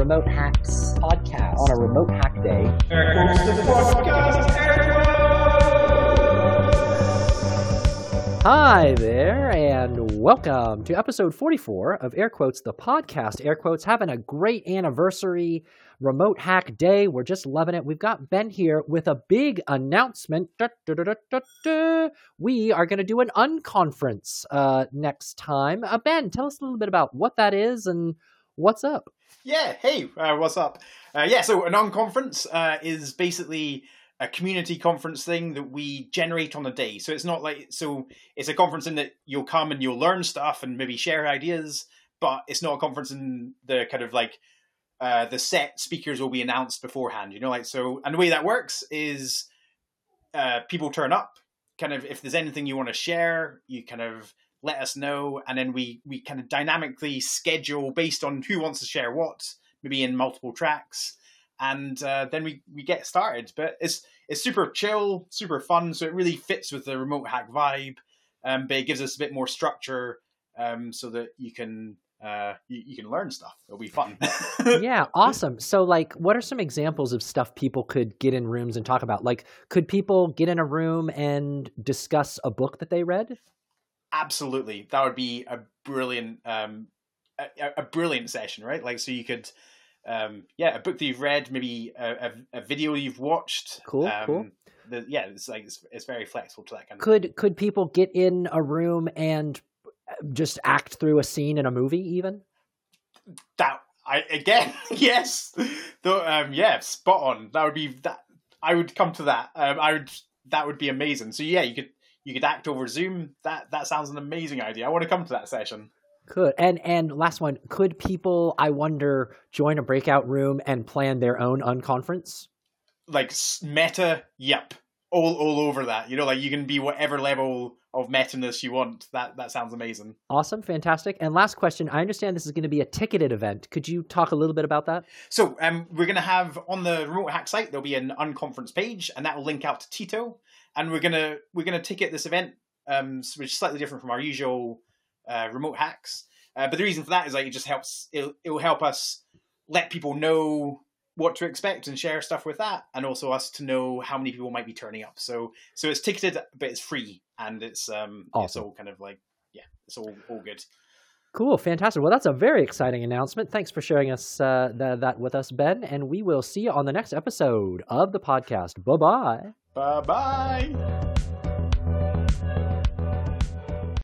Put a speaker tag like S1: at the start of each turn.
S1: Remote Hacks podcast on a remote hack day. Hi there, and welcome to episode 44 of Air Quotes, the podcast. Air Quotes having a great anniversary remote hack day. We're just loving it. We've got Ben here with a big announcement. Da, da, da, we are going to do an unconference uh, next time. Uh, ben, tell us a little bit about what that is and what's up.
S2: Yeah, hey, uh, what's up? Uh, yeah, so an unconference uh, is basically a community conference thing that we generate on a day. So it's not like so it's a conference in that you'll come and you'll learn stuff and maybe share ideas, but it's not a conference in the kind of like uh, the set speakers will be announced beforehand. You know, like so. And the way that works is uh, people turn up. Kind of, if there's anything you want to share, you kind of let us know, and then we we kind of dynamically schedule based on who wants to share what, maybe in multiple tracks, and uh, then we we get started. But it's it's super chill, super fun, so it really fits with the remote hack vibe. Um, but it gives us a bit more structure um, so that you can uh, you, you, can learn stuff. It'll be fun.
S1: yeah, awesome. So, like, what are some examples of stuff people could get in rooms and talk about? Like, could people get in a room and discuss a book that they read?
S2: Absolutely, that would be a brilliant, um, a, a brilliant session, right? Like, so you could, um, yeah, a book that you've read, maybe a, a, a video you've watched.
S1: Cool, um, cool.
S2: The, yeah, it's like it's, it's very flexible to that kind
S1: of. Could could people get in a room and just act through a scene in a movie even
S2: that i again yes the, um yeah spot on that would be that i would come to that um i would that would be amazing so yeah you could you could act over zoom. That that sounds an amazing idea. I want to come to that session.
S1: Could and and last one could people i wonder join a breakout room and plan their own unconference?
S2: Like meta yep all all over that you know like you can be whatever level of metaness you want. That that sounds amazing.
S1: Awesome, fantastic. And last question: I understand this is going to be a ticketed event. Could you talk a little bit about that?
S2: So, um, we're going to have on the remote hack site there'll be an unconference page, and that will link out to Tito. And we're gonna we're gonna ticket this event, um, which is slightly different from our usual uh, remote hacks. Uh, but the reason for that is like it just helps. It it will help us let people know what to expect and share stuff with that, and also us to know how many people might be turning up. So so it's ticketed, but it's free, and it's um awesome. it's all kind of like yeah, it's all all good.
S1: Cool, fantastic. Well, that's a very exciting announcement. Thanks for sharing us uh, th- that with us, Ben. And we will see you on the next episode of the podcast. Bye bye.
S2: Bye bye.